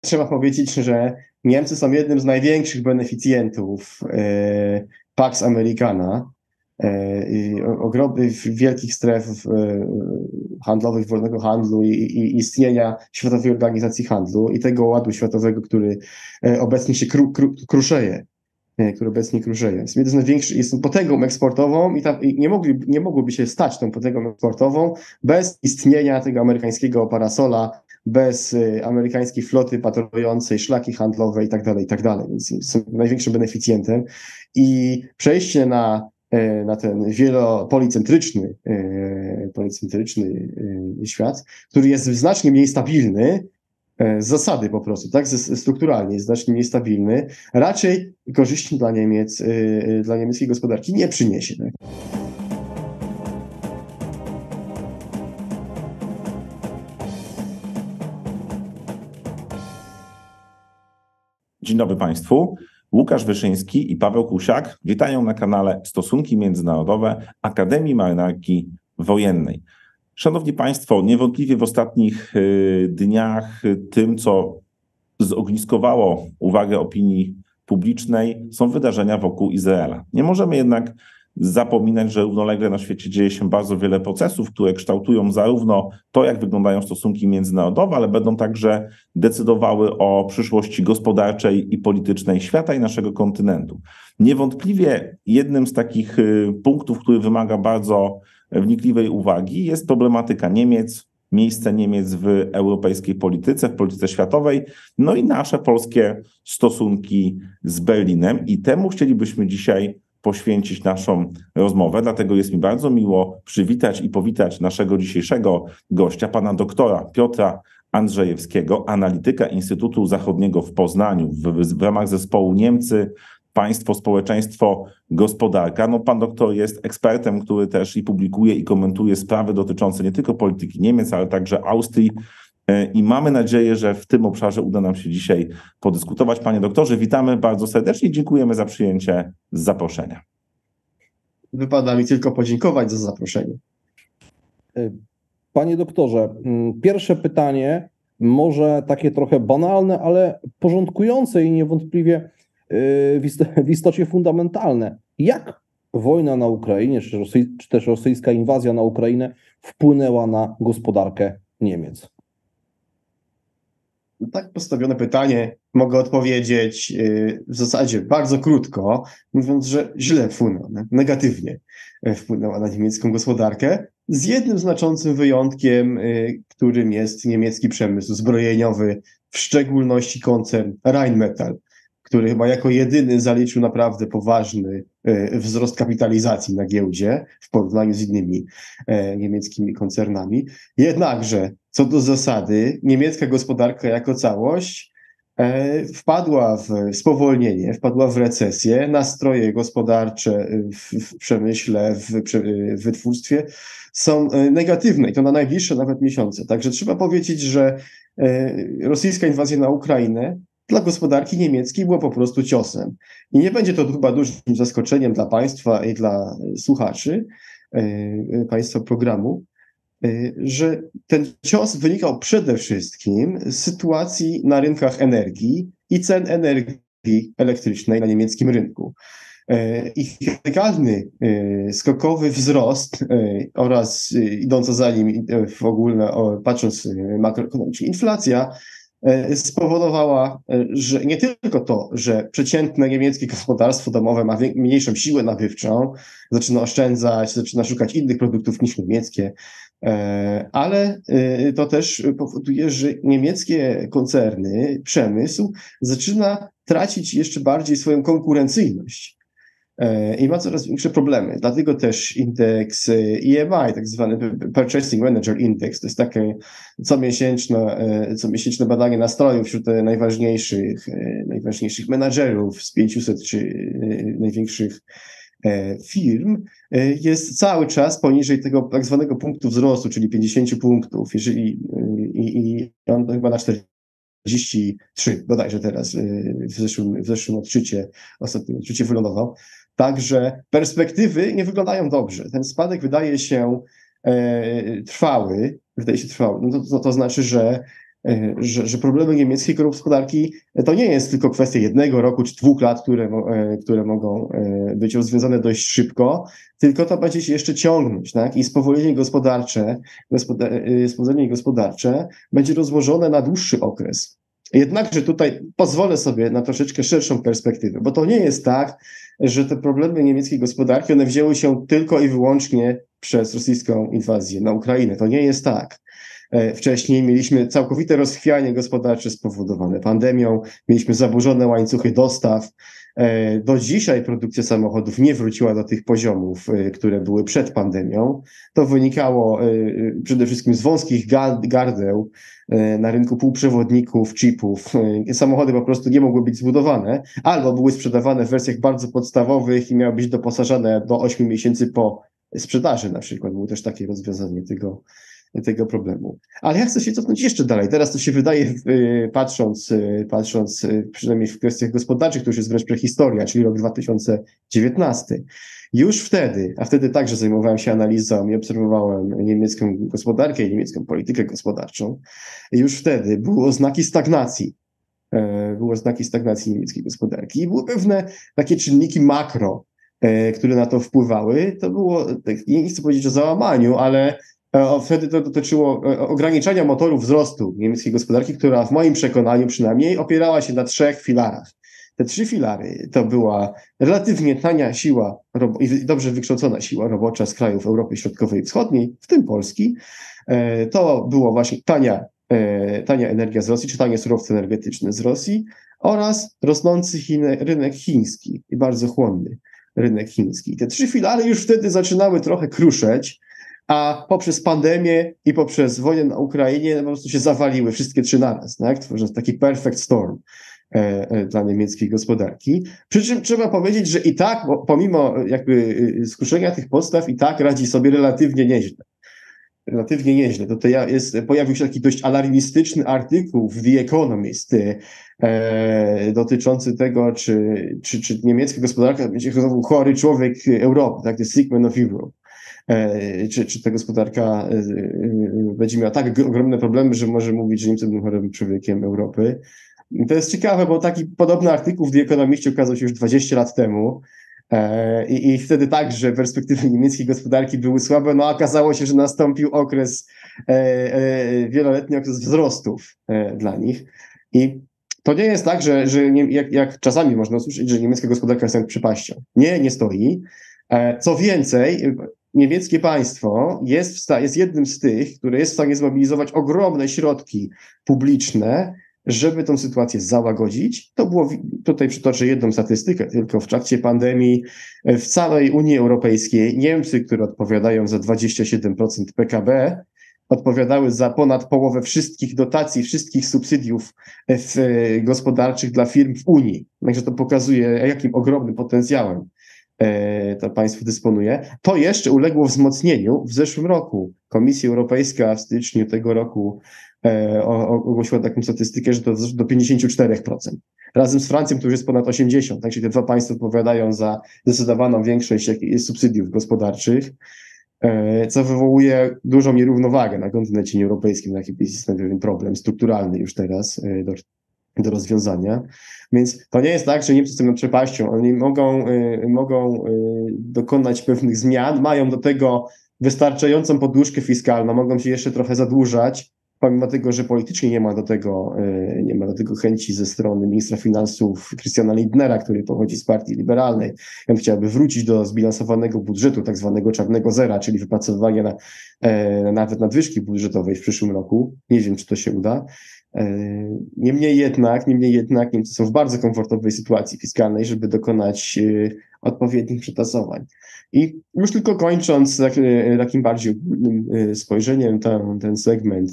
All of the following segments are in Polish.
trzeba powiedzieć, że Niemcy są jednym z największych beneficjentów Pax Americana, ogromnych wielkich stref handlowych, wolnego handlu i, i, istnienia Światowej Organizacji Handlu i tego ładu światowego, który obecnie się kru, kru, kruszeje który obecnie kruszeje. Jest jeden z największych, jest potęgą eksportową i, i nie, mogli, nie mogłoby się stać tą potęgą eksportową bez istnienia tego amerykańskiego parasola, bez y, amerykańskiej floty patrolującej, szlaki handlowe i tak dalej, i tak. Więc są największym beneficjentem. I przejście na, y, na ten wielopolicentryczny y, policentryczny świat, który jest znacznie mniej stabilny, z zasady po prostu, tak, strukturalnie jest znacznie mniej stabilny, raczej korzyści dla Niemiec, dla niemieckiej gospodarki nie przyniesie. Tak? Dzień dobry Państwu. Łukasz Wyszyński i Paweł Kusiak witają na kanale Stosunki Międzynarodowe Akademii Marynarki Wojennej. Szanowni Państwo, niewątpliwie w ostatnich y, dniach tym, co zogniskowało uwagę opinii publicznej, są wydarzenia wokół Izraela. Nie możemy jednak zapominać, że równolegle na świecie dzieje się bardzo wiele procesów, które kształtują zarówno to, jak wyglądają stosunki międzynarodowe, ale będą także decydowały o przyszłości gospodarczej i politycznej świata i naszego kontynentu. Niewątpliwie jednym z takich y, punktów, który wymaga bardzo wnikliwej uwagi, jest problematyka Niemiec, miejsce Niemiec w europejskiej polityce, w polityce światowej, no i nasze polskie stosunki z Berlinem. I temu chcielibyśmy dzisiaj poświęcić naszą rozmowę. Dlatego jest mi bardzo miło przywitać i powitać naszego dzisiejszego gościa, pana doktora Piotra Andrzejewskiego, analityka Instytutu Zachodniego w Poznaniu w, w ramach zespołu Niemcy, państwo, społeczeństwo, gospodarka. No, pan doktor jest ekspertem, który też i publikuje i komentuje sprawy dotyczące nie tylko polityki Niemiec, ale także Austrii. E, I mamy nadzieję, że w tym obszarze uda nam się dzisiaj podyskutować. Panie doktorze, witamy bardzo serdecznie i dziękujemy za przyjęcie zaproszenia. Wypada mi tylko podziękować za zaproszenie. E, panie doktorze, mm, pierwsze pytanie, może takie trochę banalne, ale porządkujące i niewątpliwie w istocie fundamentalne. Jak wojna na Ukrainie, czy też rosyjska inwazja na Ukrainę wpłynęła na gospodarkę Niemiec? Tak postawione pytanie mogę odpowiedzieć y, w zasadzie bardzo krótko, mówiąc, że źle wpłynęła, negatywnie wpłynęła na niemiecką gospodarkę, z jednym znaczącym wyjątkiem, y, którym jest niemiecki przemysł zbrojeniowy, w szczególności koncern Rheinmetall który chyba jako jedyny zaliczył naprawdę poważny e, wzrost kapitalizacji na giełdzie w porównaniu z innymi e, niemieckimi koncernami. Jednakże, co do zasady, niemiecka gospodarka jako całość e, wpadła w spowolnienie, wpadła w recesję. Nastroje gospodarcze w, przemyśle, w, w wytwórstwie są negatywne i to na najbliższe nawet miesiące. Także trzeba powiedzieć, że rosyjska inwazja na Ukrainę dla gospodarki niemieckiej było po prostu ciosem. I nie będzie to chyba dużym zaskoczeniem dla Państwa i dla słuchaczy e, Państwa programu, e, że ten cios wynikał przede wszystkim z sytuacji na rynkach energii i cen energii elektrycznej na niemieckim rynku. E, ich radykalny, skokowy wzrost oraz idąca za nim w ogóle, patrząc makroekonomicznie, inflacja E, spowodowała, e, że nie tylko to, że przeciętne niemieckie gospodarstwo domowe ma mniejszą siłę nabywczą, zaczyna oszczędzać, zaczyna szukać innych produktów niż niemieckie, e, ale to też powoduje, że niemieckie koncerny, przemysł zaczyna tracić jeszcze bardziej swoją konkurencyjność i ma coraz większe problemy. Dlatego też indeks EMI, tak zwany Purchasing Manager Index, to jest takie comiesięczne, e, comiesięczne badanie nastrojów wśród najważniejszych, e, najważniejszych menadżerów z 500 czy e, największych firm jest cały czas poniżej tego tak zwanego punktu wzrostu, czyli 50 punktów. Jeżeli i, i on chyba na 43 bodajże teraz w zeszłym, w zeszłym odczycie, ostatnim odczycie wylądował. Także perspektywy nie wyglądają dobrze. Ten spadek wydaje się e, trwały, wydaje się trwały. No to, to, to znaczy, że E, że, że problemy niemieckiej gospodarki to nie jest tylko kwestia jednego roku czy dwóch lat, które, e, które mogą e, być rozwiązane dość szybko, tylko to będzie się jeszcze ciągnąć, tak? I spowolnienie gospodarcze, gospodar spowolnienie gospodarcze będzie rozłożone na dłuższy okres. Jednakże tutaj pozwolę sobie na troszeczkę szerszą perspektywę, bo to nie jest tak, że te problemy niemieckiej gospodarki, one wzięły się tylko i wyłącznie przez rosyjską inwazję na Ukrainę. To nie jest tak. E, wcześniej mieliśmy całkowite rozchwianie gospodarcze spowodowane pandemią, mieliśmy zaburzone łańcuchy dostaw. E, do dzisiaj produkcja samochodów nie wróciła do tych poziomów, e, które były przed pandemią. To wynikało przede wszystkim z wąskich gardeł na rynku półprzewodników, chipów. Samochody po prostu nie mogły być zbudowane, albo były sprzedawane w wersjach bardzo podstawowych i miały być doposażane do 8 miesięcy po sprzedaży na przykład. Było też takie rozwiązanie tego, tego problemu. Ale ja chcę się cofnąć jeszcze dalej. Teraz to się wydaje, y, patrząc, y, patrząc y, przynajmniej w kwestiach gospodarczych, to już jest wręcz prehistoria, czyli rok 2019. Już wtedy, a wtedy także zajmowałem się analizą i obserwowałem niemiecką gospodarkę i niemiecką politykę gospodarczą, już wtedy były oznaki stagnacji. E, były oznaki stagnacji niemieckiej gospodarki i były pewne takie czynniki makro, e, które na to wpływały. To było, tak, nie chcę powiedzieć o załamaniu, ale wtedy to dotyczyło e, ograniczenia motoru wzrostu niemieckiej gospodarki, która w moim przekonaniu przynajmniej opierała się na trzech filarach. Te trzy filary to była relatywnie tania siła i dobrze wykształcona siła robocza z krajów Europy Środkowej i Wschodniej, w tym Polski. E, to było właśnie tania, tania energia z Rosji, czy tanie surowce energetyczne z Rosji oraz rosnący rynek chiński i bardzo chłonny rynek chiński. Te trzy filary już wtedy zaczynały trochę kruszeć, a poprzez pandemię i poprzez wojnę na Ukrainie po prostu się zawaliły wszystkie trzy naraz, tak? tworząc taki perfect storm e, e, dla niemieckiej gospodarki. Przy czym trzeba powiedzieć, że i tak, pomimo jakby y, skruszenia tych podstaw, i tak radzi sobie relatywnie nieźle. Relatywnie nieźle. Tutaj jest, pojawił się taki dość alarmistyczny artykuł w The Economist e, dotyczący tego, czy, czy, czy niemiecka gospodarka będzie chory człowiek Europy, tak? The sick of Europe. E, czy, czy ta gospodarka e, e, będzie miała tak ogromne problemy, że może mówić, że Niemcy będą chorym człowiekiem Europy. To jest ciekawe, bo taki podobny artykuł w The Economist ukazał się już 20 lat temu. I, I wtedy także perspektywy niemieckiej gospodarki były słabe, no okazało się, że nastąpił okres, wieloletni okres wzrostów dla nich. I to nie jest tak, że, że nie, jak, jak czasami można usłyszeć, że niemiecka gospodarka jest przepaścią. Nie, nie stoi. Co więcej, niemieckie państwo jest, sta- jest jednym z tych, które jest w stanie zmobilizować ogromne środki publiczne, żeby tę sytuację załagodzić. To było, tutaj przytoczę jedną statystykę, tylko w trakcie pandemii w całej Unii Europejskiej Niemcy, które odpowiadają za 27% PKB, odpowiadały za ponad połowę wszystkich dotacji, wszystkich subsydiów w, gospodarczych dla firm w Unii. Także to pokazuje, jakim ogromnym potencjałem E, to państwo dysponuje. To jeszcze uległo wzmocnieniu w zeszłym roku. Komisja Europejska w styczniu tego roku e, ogłosiła taką statystykę, że to do 54%. Razem z Francją to już jest ponad 80%, także te dwa państwa odpowiadają za zdecydowaną większość subsydiów gospodarczych, e, co wywołuje dużą nierównowagę na kontynencie europejskim, jaki jest pewien problem strukturalny już teraz do, rozwiązania. Więc to nie jest tak, że Niemcy są przepaścią. Oni mogą, y, mogą y, dokonać pewnych zmian, mają do tego wystarczającą poduszkę fiskalną, mogą się jeszcze trochę zadłużać, pomimo tego, że politycznie nie ma do tego, y, nie ma do tego chęci ze strony ministra finansów Christiana Lindnera, który pochodzi z partii liberalnej. On chciałby wrócić do zbilansowanego budżetu, tak zwanego czarnego zera, czyli wypracowywania na, e, nawet nadwyżki budżetowej w przyszłym roku. Nie wiem, czy to się uda. E, niemniej jednak, niemniej jednak Niemcy są w bardzo komfortowej sytuacji fiskalnej, żeby dokonać e, odpowiednich przetasowań. I już tylko kończąc tak, e, takim bardziej ogólnym spojrzeniem ten, ten segment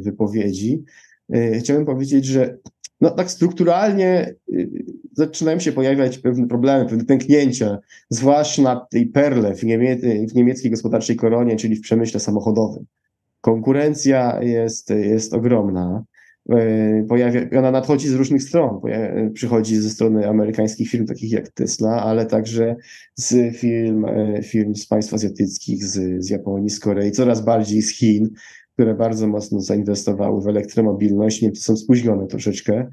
wypowiedzi, chciałbym powiedzieć, że no, tak strukturalnie zaczynają się pojawiać pewne problemy, pewne pęknięcia, zwłaszcza na tej perle w, niemie w niemieckiej gospodarczej koronie, czyli w przemyśle samochodowym. Konkurencja jest, jest ogromna. E, pojawia, ona nadchodzi z różnych stron. Pojawia, przychodzi ze strony amerykańskich firm takich jak Tesla, ale także z firm, e, firm z państw azjatyckich, z, z Japonii, z Korei, coraz bardziej z Chin. które bardzo mocno zainwestowały w elektromobilność. Niemcy są spóźnione troszeczkę,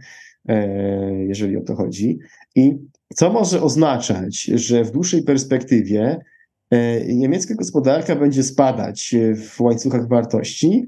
jeżeli o to chodzi. I co może oznaczać, że w dłuższej perspektywie niemiecka gospodarka będzie spadać w łańcuchach wartości,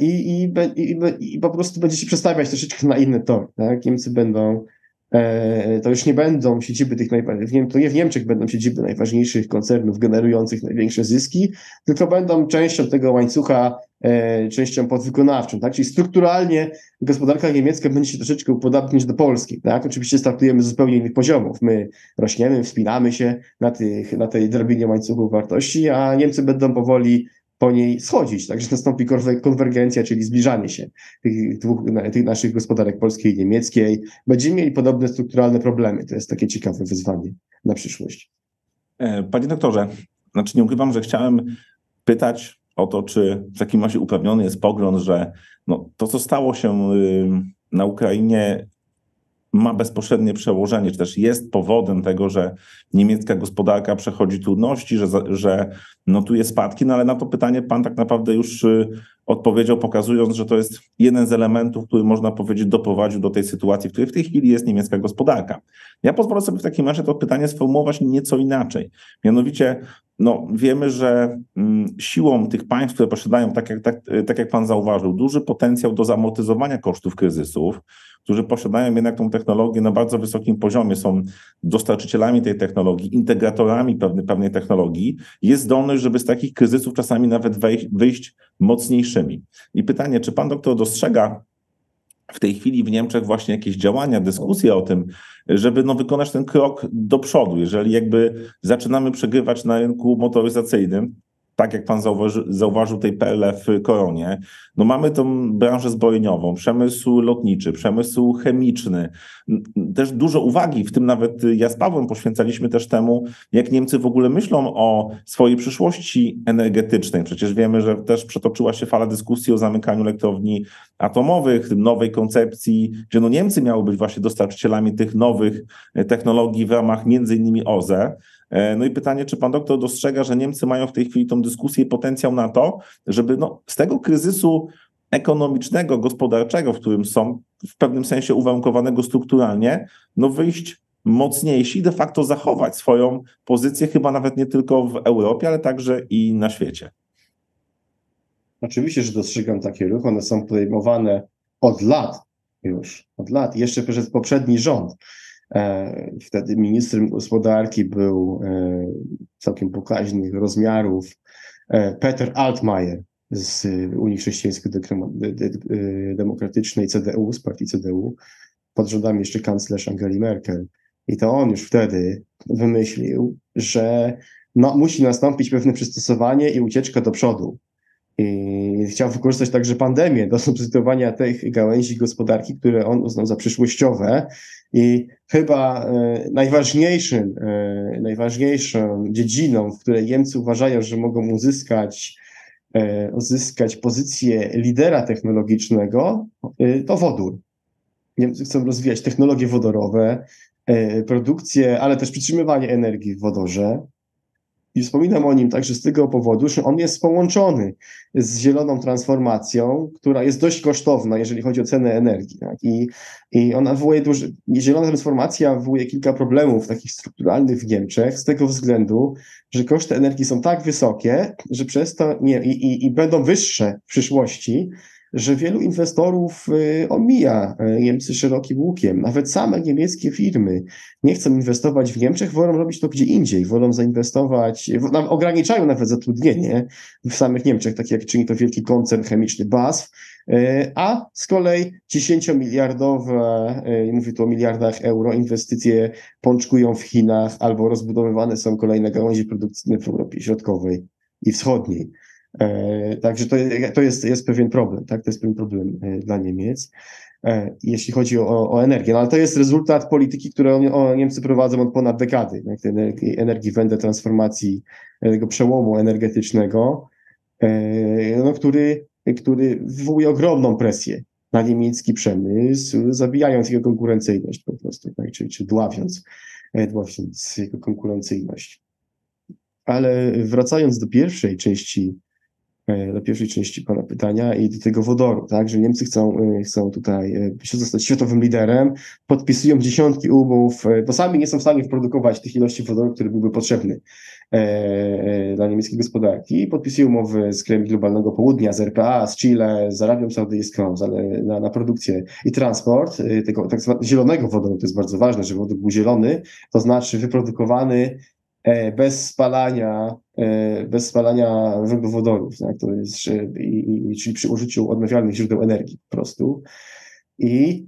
i, i, i, i, po prostu będzie się przestawiać troszeczkę na inny tor. Tak? Niemcy będą E, to już nie będą siedziby tych najważniejszych, to nie w Niemczech będą siedziby najważniejszych koncernów generujących największe zyski, tylko będą częścią tego łańcucha, e, częścią podwykonawczą, tak? Czyli strukturalnie gospodarka niemiecka będzie się troszeczkę upodabniać do Polski, tak? Oczywiście startujemy z zupełnie innych poziomów. My rośniemy, wspinamy się na, tych, na tej drabinie łańcuchu wartości, a Niemcy będą powoli po niej schodzić, także nastąpi konwergencja, czyli zbliżanie się tych, dwóch, tych naszych gospodarek polskiej i niemieckiej. Będziemy mieli podobne strukturalne problemy. To jest takie ciekawe wyzwanie na przyszłość. E, panie doktorze, znaczy nie ukrywam, że chciałem pytać o to, czy w takim razie uprawniony jest pogląd, że no, to, co stało się na Ukrainie, ma bezpośrednie przełożenie, czy też jest powodem tego, że niemiecka gospodarka przechodzi trudności, że, że notuje spadki, no ale na to pytanie pan tak naprawdę już y, odpowiedział, pokazując, że to jest jeden z elementów, który można powiedzieć doprowadził do tej sytuacji, w której w tej chwili jest niemiecka gospodarka. Ja pozwolę sobie w takim razie to pytanie sformułować nieco inaczej. Mianowicie, no, wiemy, że mm, siłą tych państw, które posiadają, tak jak, tak, tak jak pan zauważył, duży potencjał do zamortyzowania kosztów kryzysów, którzy posiadają jednak tą technologię na bardzo wysokim poziomie, są dostarczycielami tej technologii, integratorami pewnej, pewnej technologii, jest zdolność, żeby z takich kryzysów czasami nawet wejść, wyjść mocniejszymi. I pytanie, czy pan doktor dostrzega w tej chwili w Niemczech właśnie jakieś działania, dyskusje o tym, żeby no, wykonać ten krok do przodu. Jeżeli jakby zaczynamy przegrywać na rynku motoryzacyjnym, tak jak pan zauważy, zauważył tej perle w Koronie, no mamy tą branżę zbrojeniową, przemysł lotniczy, przemysł chemiczny. Też dużo uwagi, w tym nawet ja z Pawłem poświęcaliśmy też temu, jak Niemcy w ogóle myślą o swojej przyszłości energetycznej. Przecież wiemy, że też przetoczyła się fala dyskusji o zamykaniu elektrowni atomowych, nowej koncepcji, gdzie no Niemcy miały być właśnie dostarczycielami tych nowych technologii w ramach między innymi OZE. E, no i pytanie, czy pan doktor dostrzega, że Niemcy mają w tej chwili tą dyskusję i potencjał na to, żeby no, z tego kryzysu ekonomicznego, gospodarczego, w którym są, w pewnym sensie uwarunkowanego strukturalnie, no wyjść mocniejsi, de facto zachować swoją pozycję, chyba nawet nie tylko w Europie, ale także i na świecie. Oczywiście, że dostrzegam takie ruchy. One są podejmowane od lat już, od lat, jeszcze przez poprzedni rząd. E, wtedy ministrem gospodarki był e, całkiem pokaźnych rozmiarów e, Peter Altmaier z Unii Chrześcijańsko-Demokratycznej CDU, z partii CDU, pod rządami jeszcze kanclerz Angeli Merkel. I to on już wtedy wymyślił, że no, musi nastąpić pewne przystosowanie i ucieczka do przodu. I chciał wykorzystać także pandemię do substytuowania tych gałęzi gospodarki, które on uznał za przyszłościowe. I chyba e, najważniejszym, e, najważniejszą dziedziną, w której Niemcy uważają, że mogą uzyskać, e, uzyskać pozycję lidera technologicznego, to wodór. Niemcy chcą rozwijać technologie wodorowe, produkcję, ale też przytrzymywanie energii w wodorze. I wspominam o nim także z tego powodu, że on jest połączony z zieloną transformacją, która jest dość kosztowna, jeżeli chodzi o cenę energii. Tak? I, I ona wywołuje duży, zielona transformacja wywołuje kilka problemów takich strukturalnych w Niemczech, z tego względu, że koszty energii są tak wysokie, że przez to nie, i, i, i będą wyższe w przyszłości, że wielu inwestorów y, omija y, Niemcy szerokim łukiem. Nawet same niemieckie firmy nie chcą inwestować w Niemczech, wolą robić to gdzie indziej, wolą zainwestować, ograniczają nawet zatrudnienie w samych Niemczech, tak jak czyni to wielki koncern chemiczny BASF, y, a z kolei 10-miliardowe, mówię tu o miliardach euro, inwestycje pączkują w Chinach albo rozbudowywane są kolejne gałęzie produkcyjne w Europie Środkowej i Wschodniej. E, także to, to jest, jest pewien problem, tak? To jest pewien problem e, dla Niemiec, e, jeśli chodzi o, o energię. No ale to jest rezultat polityki, którą Niemcy prowadzą od ponad dekady, tak? tej energii, energii wędę, transformacji, tego przełomu energetycznego, no, który, który wywołuje ogromną presję na niemiecki przemysł, zabijając jego konkurencyjność po prostu, tak? czy, czy dławiąc, dławiąc jego konkurencyjność. Ale wracając do pierwszej części do pierwszej części pana pytania i do tego wodoru, tak, że Niemcy chcą, e, chcą tutaj e, zostać światowym liderem, podpisują dziesiątki umów, bo sami nie są w stanie wprodukować tych ilości wodoru, który byłby potrzebny dla niemieckiej gospodarki. Podpisują umowy z krajem globalnego południa, z RPA, z Chile, z Arabią Saudyjską na, na produkcję i transport tego tak zwanego zielonego wodoru, to jest bardzo ważne, że wodór był zielony, to znaczy wyprodukowany E, bez spalania, e, bez spalania węglowodorów, tak? to jest, czyli przy użyciu odnawialnych źródeł energii po prostu. I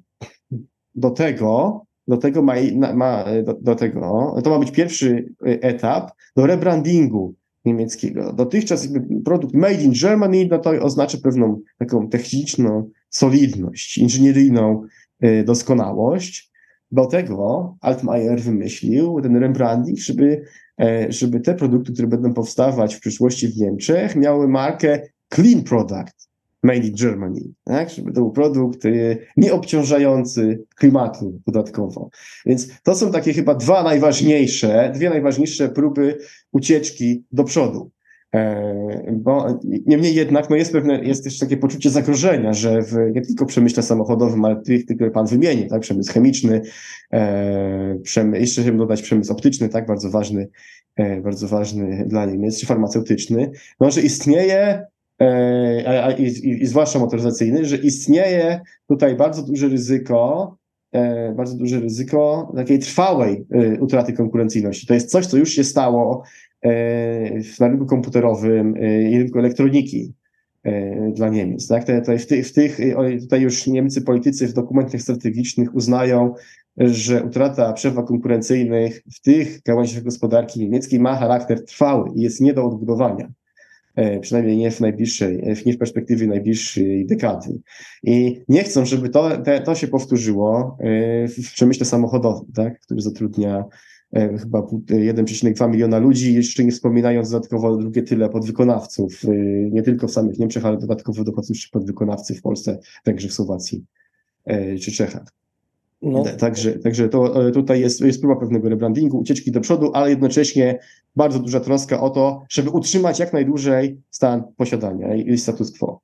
do tego, do tego ma, ma do, do, tego, to ma być pierwszy etap do rebrandingu niemieckiego. Dotychczas produkt made in Germany, no to oznacza pewną taką techniczną solidność, inżynieryjną e, doskonałość. Do tego Altmaier wymyślił ten rebranding, żeby E, żeby te produkty, które będą powstawać w przyszłości w Niemczech, miały markę Clean Product Made in Germany, tak? żeby to był produkt e, nieobciążający klimatu dodatkowo. Więc to są takie chyba dwa najważniejsze, dwie najważniejsze próby ucieczki do przodu. E, bo niemniej jednak no jest pewne, jest też takie poczucie zagrożenia, że w, nie tylko przemyśle samochodowym, ale tych, które pan wymienił, tak, przemysł chemiczny, e, jeszcze chciałbym dodać przemysł optyczny, tak, bardzo ważny, e, bardzo ważny dla Niemiec, czy farmaceutyczny, no, że istnieje e, a, a, i, i, zwłaszcza motoryzacyjny, że istnieje tutaj bardzo duże ryzyko, e, bardzo duże ryzyko takiej trwałej e, utraty konkurencyjności. To jest coś, co już się stało na rynku komputerowym e, i rynku elektroniki e, dla Niemiec. Tak? Tutaj, w, tych, w tych, tutaj już Niemcy politycy w dokumentach strategicznych uznają, że utrata przewag konkurencyjnych w tych gałęziach gospodarki niemieckiej ma charakter trwały i jest nie do odbudowania. Przynajmniej nie w najbliższej, nie w perspektywie najbliższej dekady. I nie chcą, żeby to, te, to się powtórzyło w przemyśle samochodowym, tak? który zatrudnia E, chyba 1,2 miliona ludzi, jeszcze nie wspominając dodatkowo drugie tyle podwykonawców, e, nie tylko w samych Niemczech, ale dodatkowo dochodzą jeszcze podwykonawcy w Polsce, Węgrzech, Słowacji e, czy Czechach. No. Także, także to tutaj jest, jest próba pewnego rebrandingu, ucieczki do przodu, ale jednocześnie bardzo duża troska o to, żeby utrzymać jak najdłużej stan posiadania i status quo.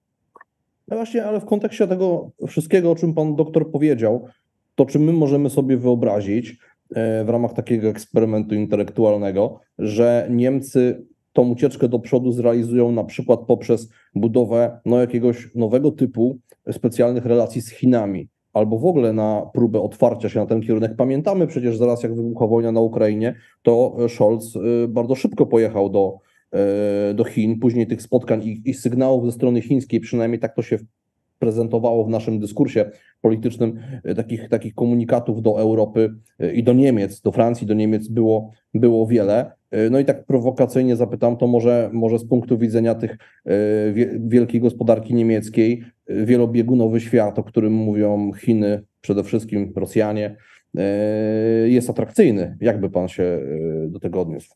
No właśnie, ale w kontekście tego wszystkiego, o czym pan doktor powiedział, to czy my możemy sobie wyobrazić, E, w ramach takiego eksperymentu intelektualnego, że Niemcy tą ucieczkę do przodu zrealizują na przykład poprzez budowę no, jakiegoś nowego typu specjalnych relacji z Chinami, albo w ogóle na próbę otwarcia się na ten kierunek. Pamiętamy przecież zaraz, jak wybuchła wojna na Ukrainie, to Scholz e, bardzo szybko pojechał do, e, do Chin. Później tych spotkań i, i sygnałów ze strony chińskiej, przynajmniej tak to się prezentowało w naszym dyskursie politycznym e, takich, takich komunikatów do Europy e, i do Niemiec, do Francji, do Niemiec było, było wiele. E, no i tak prowokacyjnie zapytam, to może, może z punktu widzenia tych wielkiej gospodarki niemieckiej, wielobiegunowy świat, o którym mówią Chiny, przede wszystkim Rosjanie, jest atrakcyjny. Jakby pan się do tego odniósł?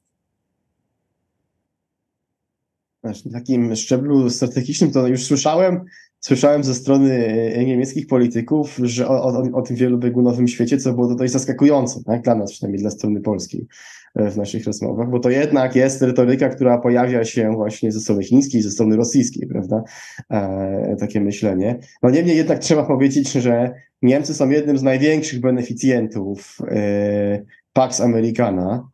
Na takim szczeblu strategicznym to już słyszałem, słyszałem ze strony e, niemieckich polityków, że o, o, o tym wielobiegunowym świecie, co było to dość zaskakujące, tak? dla nas przynajmniej, dla strony polskiej e, w naszych rozmowach, bo to jednak jest retoryka, która pojawia się właśnie ze strony chińskiej, ze strony rosyjskiej, prawda? E, takie myślenie. No niemniej jednak trzeba powiedzieć, że Niemcy są jednym z największych beneficjentów e, Pax Americana,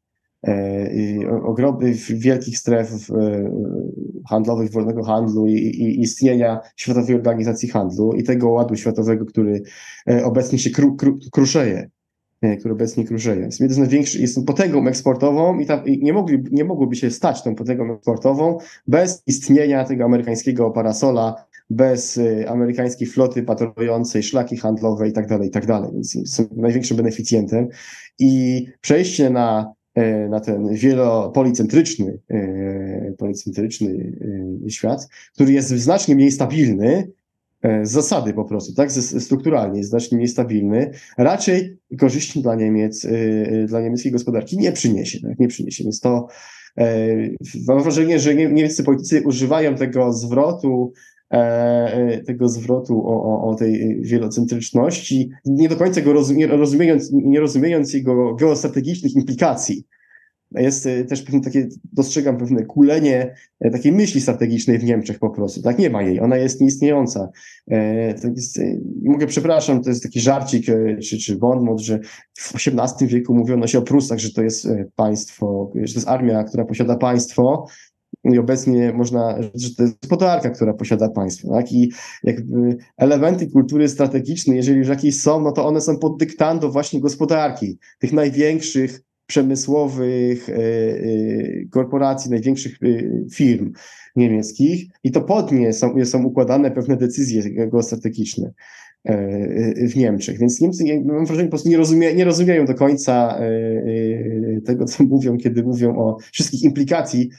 ogromnych wielkich stref e, handlowych, wolnego handlu i, i, istnienia Światowej Organizacji Handlu i tego ładu światowego, który e, obecnie się kru, kru, kruszeje, który obecnie kruszeje. Jest jeden z największych, jest potęgą eksportową i, tam, i nie, mogli, nie mogłoby się stać tą potęgą eksportową bez istnienia tego amerykańskiego parasola, bez amerykańskiej floty patrolującej szlaki handlowe i tak dalej, i tak. Więc są największym beneficjentem. I przejście na E, na ten wielopolicentryczny e, policentryczny e, świat, który jest znacznie mniej stabilny, z zasady po prostu, tak, strukturalnie jest znacznie mniej stabilny, raczej korzyści dla Niemiec, dla niemieckiej gospodarki nie przyniesie, tak, nie przyniesie. Więc to mam wrażenie, że niemieccy politycy używają tego zwrotu E, e, tego zwrotu o, o, o tej wielocentryczności, nie do końca go rozumie, rozumiejąc, nie rozumiejąc jego geostrategicznych implikacji. jest e, też pewne takie, dostrzegam pewne kulenie e, takiej myśli strategicznej w Niemczech po prostu. Tak, nie ma jej, ona jest nieistniejąca. Jest, mogę, przepraszam, to jest taki żarcik czy, czy bonmot, że w XVIII wieku mówiono się o Prusach, że to jest państwo, że to jest armia, która posiada państwo, i obecnie można, że to jest gospodarka, która posiada państwo, tak? I jakby elementy kultury strategicznej, jeżeli już jakieś są, no to one są pod dyktando właśnie gospodarki, tych największych przemysłowych e, e, korporacji, największych e, firm niemieckich i to pod nie są, są układane pewne decyzje geostrategiczne w Niemczech. Więc Niemcy, mam wrażenie, po prostu nie, rozumie, nie rozumieją do końca tego, co mówią, kiedy mówią o wszystkich implikacji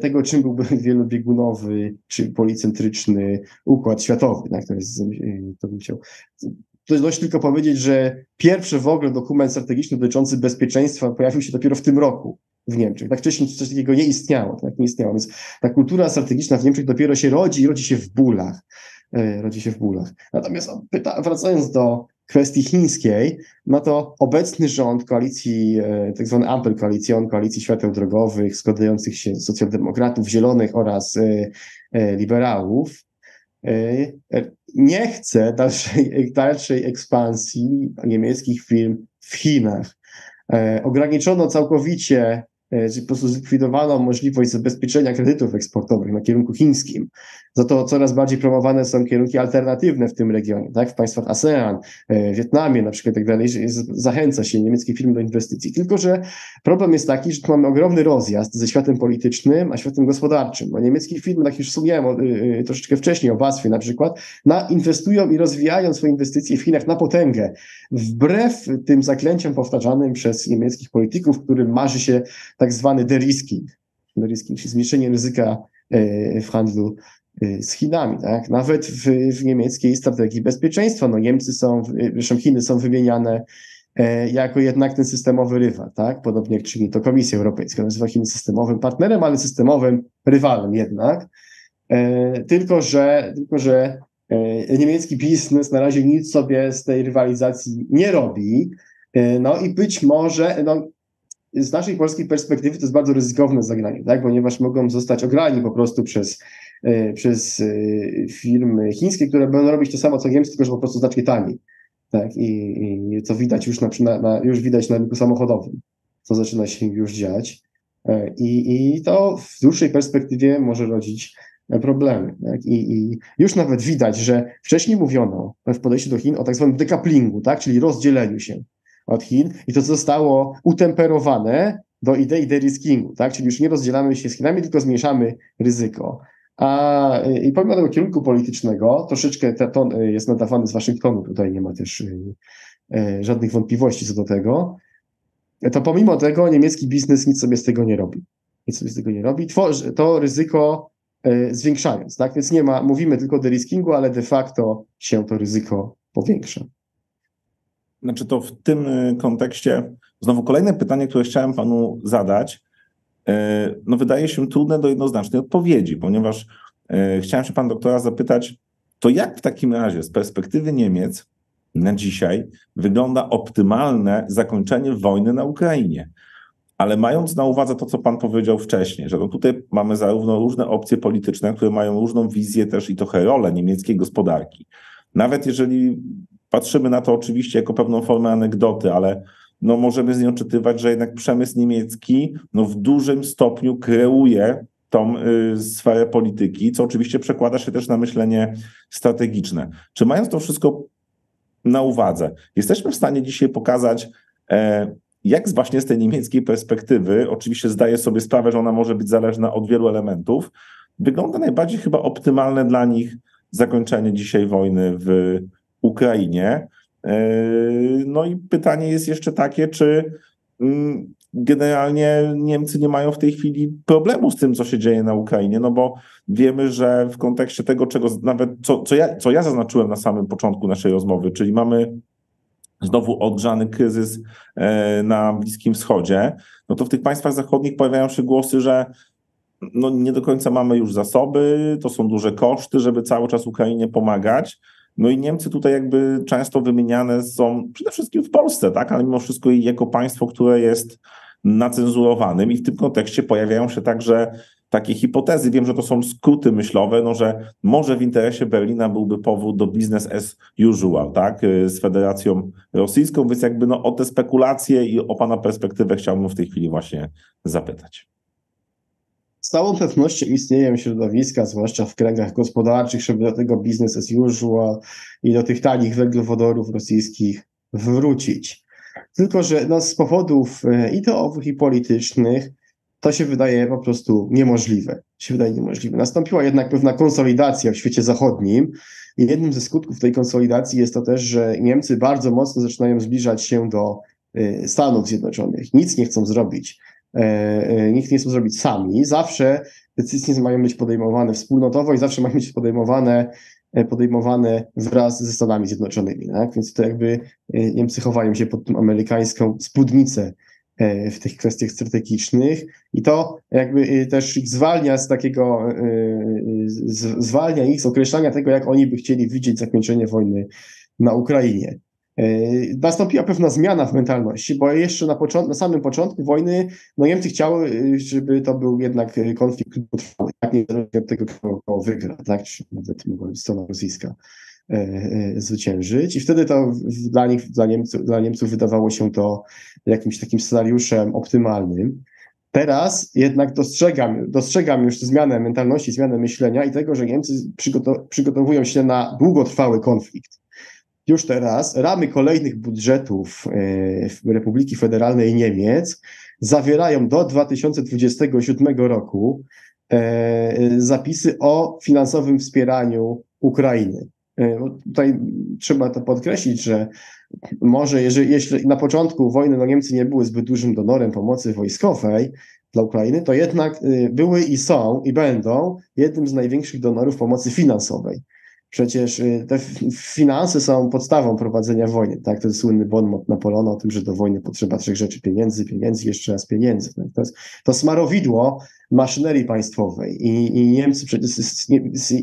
tego, czym byłby wielobiegunowy czy policentryczny układ światowy. Tak? To, jest, to bym chciał to dość tylko powiedzieć, że pierwszy w ogóle dokument strategiczny dotyczący bezpieczeństwa pojawił się dopiero w tym roku w Niemczech. Tak wcześniej coś takiego nie istniało, tak nie istniało. Więc ta kultura strategiczna w Niemczech dopiero się rodzi i rodzi się w bólach. E, rodzi się w bólach. Natomiast pyta, wracając do kwestii chińskiej, no to obecny rząd koalicji, e, tak zwany Ampel Koalicjon, koalicji świateł drogowych, składających się z socjaldemokratów, zielonych oraz e, liberałów, nie chce dalszej, dalszej ekspansji niemieckich firm w Chinach. E, ograniczono całkowicie E, po prostu zlikwidowano możliwość zabezpieczenia kredytów eksportowych na kierunku chińskim. Za to coraz bardziej promowane są kierunki alternatywne w tym regionie, tak? W państwach ASEAN, e, Wietnamie na przykład i tak dalej, zachęca się niemieckie firmy do inwestycji. Tylko, że problem jest taki, że tu mamy ogromny rozjazd ze światem politycznym, a światem gospodarczym. Bo niemieckie firmy, tak już wspomniałem y, y, troszeczkę wcześniej o BASF na przykład, na, inwestują i rozwijają swoje inwestycje w Chinach na potęgę. Wbrew tym zaklęciom powtarzanym przez niemieckich polityków, którym marzy się tak zwany derisking, derisking czyli zmniejszenie ryzyka w handlu z Chinami, tak? Nawet w, w niemieckiej strategii bezpieczeństwa, no Niemcy są, zresztą Chiny są wymieniane e, jako jednak ten systemowy rywal, tak? Podobnie jak czyni to Komisja Europejska, nazywa Chiny systemowym partnerem, ale systemowym rywalem jednak. Tylko, że, tylko, że niemiecki biznes na razie nic sobie z tej rywalizacji nie robi. No i być może, no, z naszej polskiej perspektywy to jest bardzo ryzykowne zagranie, tak? ponieważ mogą zostać ograni po prostu przez, e, przez e, firmy chińskie, które będą robić to samo co niemieckie, tylko że po prostu znacznie taniej. Tak? I, i co widać już, na, na, już widać na rynku samochodowym, co zaczyna się już dziać. E, I, I to w dłuższej perspektywie może rodzić problemy. Tak? I, I, już nawet widać, że wcześniej mówiono w podejściu do Chin o tak zwanym dekaplingu, tak? czyli rozdzieleniu się od Chin i to zostało utemperowane do idei de-riskingu, tak? Czyli już nie rozdzielamy się z Chinami, tylko zmniejszamy ryzyko. A i pomimo tego kierunku politycznego, troszeczkę ten ton jest nadawany z Waszyngtonu, tutaj nie ma też y, y, żadnych wątpliwości co do tego, to pomimo tego niemiecki biznes nic sobie z tego nie robi. Nic sobie z tego nie robi. Tworzy to ryzyko y, zwiększając, tak? Więc nie ma, mówimy tylko o de-riskingu, ale de facto się to ryzyko powiększa. Znaczy to w tym y, kontekście, znowu kolejne pytanie, które chciałem panu zadać, y, no wydaje się trudne do jednoznacznej odpowiedzi, ponieważ y, chciałem się pan doktora zapytać, to jak w takim razie z perspektywy Niemiec na dzisiaj wygląda optymalne zakończenie wojny na Ukrainie? Ale mając na uwadze to, co pan powiedział wcześniej, że no tutaj mamy zarówno różne opcje polityczne, które mają różną wizję też i trochę rolę niemieckiej gospodarki. Nawet jeżeli patrzymy na to oczywiście jako pewną formę anegdoty, ale no możemy z niej odczytywać, że jednak przemysł niemiecki no w dużym stopniu kreuje tą y, sferę polityki, co oczywiście przekłada się też na myślenie strategiczne. Czy mając to wszystko na uwadze, jesteśmy w stanie dzisiaj pokazać, e, jak właśnie z tej niemieckiej perspektywy, oczywiście zdaję sobie sprawę, że ona może być zależna od wielu elementów, wygląda najbardziej chyba optymalne dla nich zakończenie dzisiaj wojny w Ukrainie. No i pytanie jest jeszcze takie, czy mm, generalnie Niemcy nie mają w tej chwili problemu z tym, co się dzieje na Ukrainie, no bo wiemy, że w kontekście tego, czego nawet, co, co, ja, co ja zaznaczyłem na samym początku naszej rozmowy, czyli mamy znowu odgrzany kryzys e, na Bliskim Wschodzie, no to w tych państwach zachodnich pojawiają się głosy, że no nie do końca mamy już zasoby, to są duże koszty, żeby cały czas Ukrainie pomagać. No i Niemcy tutaj jakby często wymieniane są przede wszystkim w Polsce, tak, ale mimo wszystko jako państwo, które jest nacenzurowanym i w tym kontekście pojawiają się także takie hipotezy. Wiem, że to są skróty myślowe, no, że może w interesie Berlina byłby powód do business as usual, tak, y, z Federacją Rosyjską, więc jakby no, o te spekulacje i o Pana perspektywę chciałbym w tej chwili właśnie zapytać. Z całą pewnością istnieją środowiska, zwłaszcza w kręgach gospodarczych, żeby do tego business as usual i do tych tanich węglowodorów rosyjskich wrócić. Tylko, że no, z powodów y, ideowych i politycznych to się wydaje po prostu niemożliwe. Się wydaje niemożliwe. Nastąpiła jednak pewna konsolidacja w świecie zachodnim i jednym ze skutków tej konsolidacji jest to też, że Niemcy bardzo mocno zaczynają zbliżać się do y, Stanów Zjednoczonych. Nic nie chcą zrobić. E, e, nikt nie chce zrobić sami. Zawsze decyzje mają być podejmowane wspólnotowo i zawsze mają być podejmowane e, podejmowane wraz ze Stanami Zjednoczonymi. Tak? Więc to jakby Niemcy chowają się pod tą amerykańską spódnicę w tych kwestiach strategicznych i to jakby też ich zwalnia z takiego, zwalnia ich z określania tego, jak oni by chcieli widzieć zakończenie wojny na Ukrainie. Nastąpiła pewna zmiana w mentalności, bo jeszcze na, początku, na samym początku wojny no Niemcy chciały, żeby to był jednak konflikt trwały, tak nie od tego, kto wygra, tak, czy nawet strona rosyjska. E, e, zwyciężyć. I wtedy to dla nich, dla Niemców, dla Niemców wydawało się to jakimś takim scenariuszem optymalnym. Teraz jednak dostrzegam, dostrzegam już zmianę mentalności, zmianę myślenia i tego, że Niemcy przygotow przygotowują się na długotrwały konflikt. Już teraz ramy kolejnych budżetów e, Republiki Federalnej Niemiec zawierają do 2027 roku zapisy o finansowym wspieraniu Ukrainy. E, tutaj trzeba to podkreślić, że może jeżeli, jeśli na początku wojny no Niemcy nie były zbyt dużym donorem pomocy wojskowej dla Ukrainy, to jednak były i są i będą jednym z największych donorów pomocy finansowej. Przecież y, te finanse są podstawą prowadzenia wojny. Tak? Jest słynny bon mot Napoleona o tym, że do wojny potrzeba trzech rzeczy: pieniędzy, pieniędzy, jeszcze raz pieniędzy. Tak? To jest to smarowidło maszynerii państwowej. I, i, Niemcy,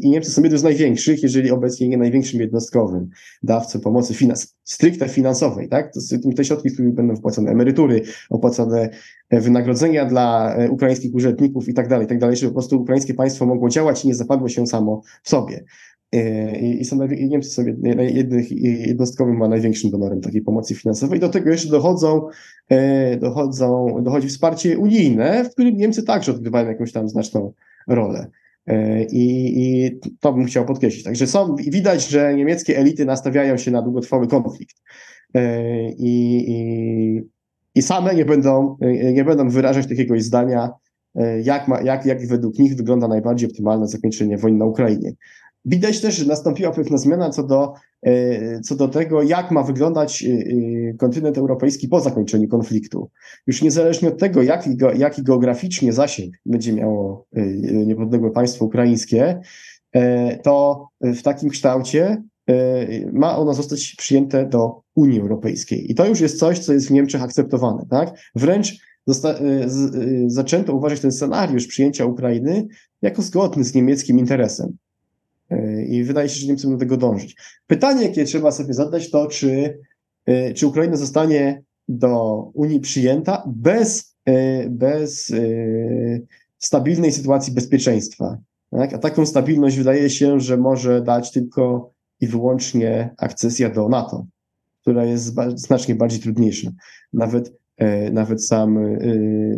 I Niemcy są jednym z największych, jeżeli obecnie nie największym jednostkowym dawcą pomocy finans, stricte finansowej. Tak? To są te środki, z których będą wpłacone emerytury, opłacone e, wynagrodzenia dla e, ukraińskich urzędników i tak dalej, tak dalej, żeby po prostu ukraińskie państwo mogło działać i nie zapadło się samo w sobie. E, I, są, i Niemcy są jednych, jednostkowym, ma największym donorem takiej pomocy finansowej. Do tego jeszcze dochodzą, e, dochodzą, dochodzi wsparcie unijne, w którym Niemcy także odgrywają jakąś tam znaczną rolę. E, I, I, to bym chciał podkreślić. Także są, widać, że niemieckie elity nastawiają się na długotrwały konflikt. I, i, i same nie będą, nie będą wyrażać takiego zdania, jak, ma, jak, jak według nich wygląda najbardziej optymalne zakończenie wojny na Ukrainie. Widać też, że nastąpiła pewna zmiana co do, e, co do tego, jak ma wyglądać e, e, kontynent europejski po zakończeniu konfliktu. Już niezależnie od tego, jaki, jaki geograficznie zasięg będzie miało niepodległe państwo ukraińskie, to w takim kształcie ma ono zostać przyjęte do Unii Europejskiej. I to już jest coś, co jest w Niemczech akceptowane. Tak? Wręcz zaczęto uważać ten scenariusz przyjęcia Ukrainy jako zgodny z niemieckim interesem. I wydaje się, że Niemcy będą do tego dążyć. Pytanie, jakie trzeba sobie zadać, to czy, e, czy Ukraina zostanie do Unii przyjęta bez, e, bez e, stabilnej sytuacji bezpieczeństwa. Tak? A taką stabilność wydaje się, że może dać tylko i wyłącznie akcesja do NATO, która jest znacznie bardziej trudniejsza. Nawet, nawet sam,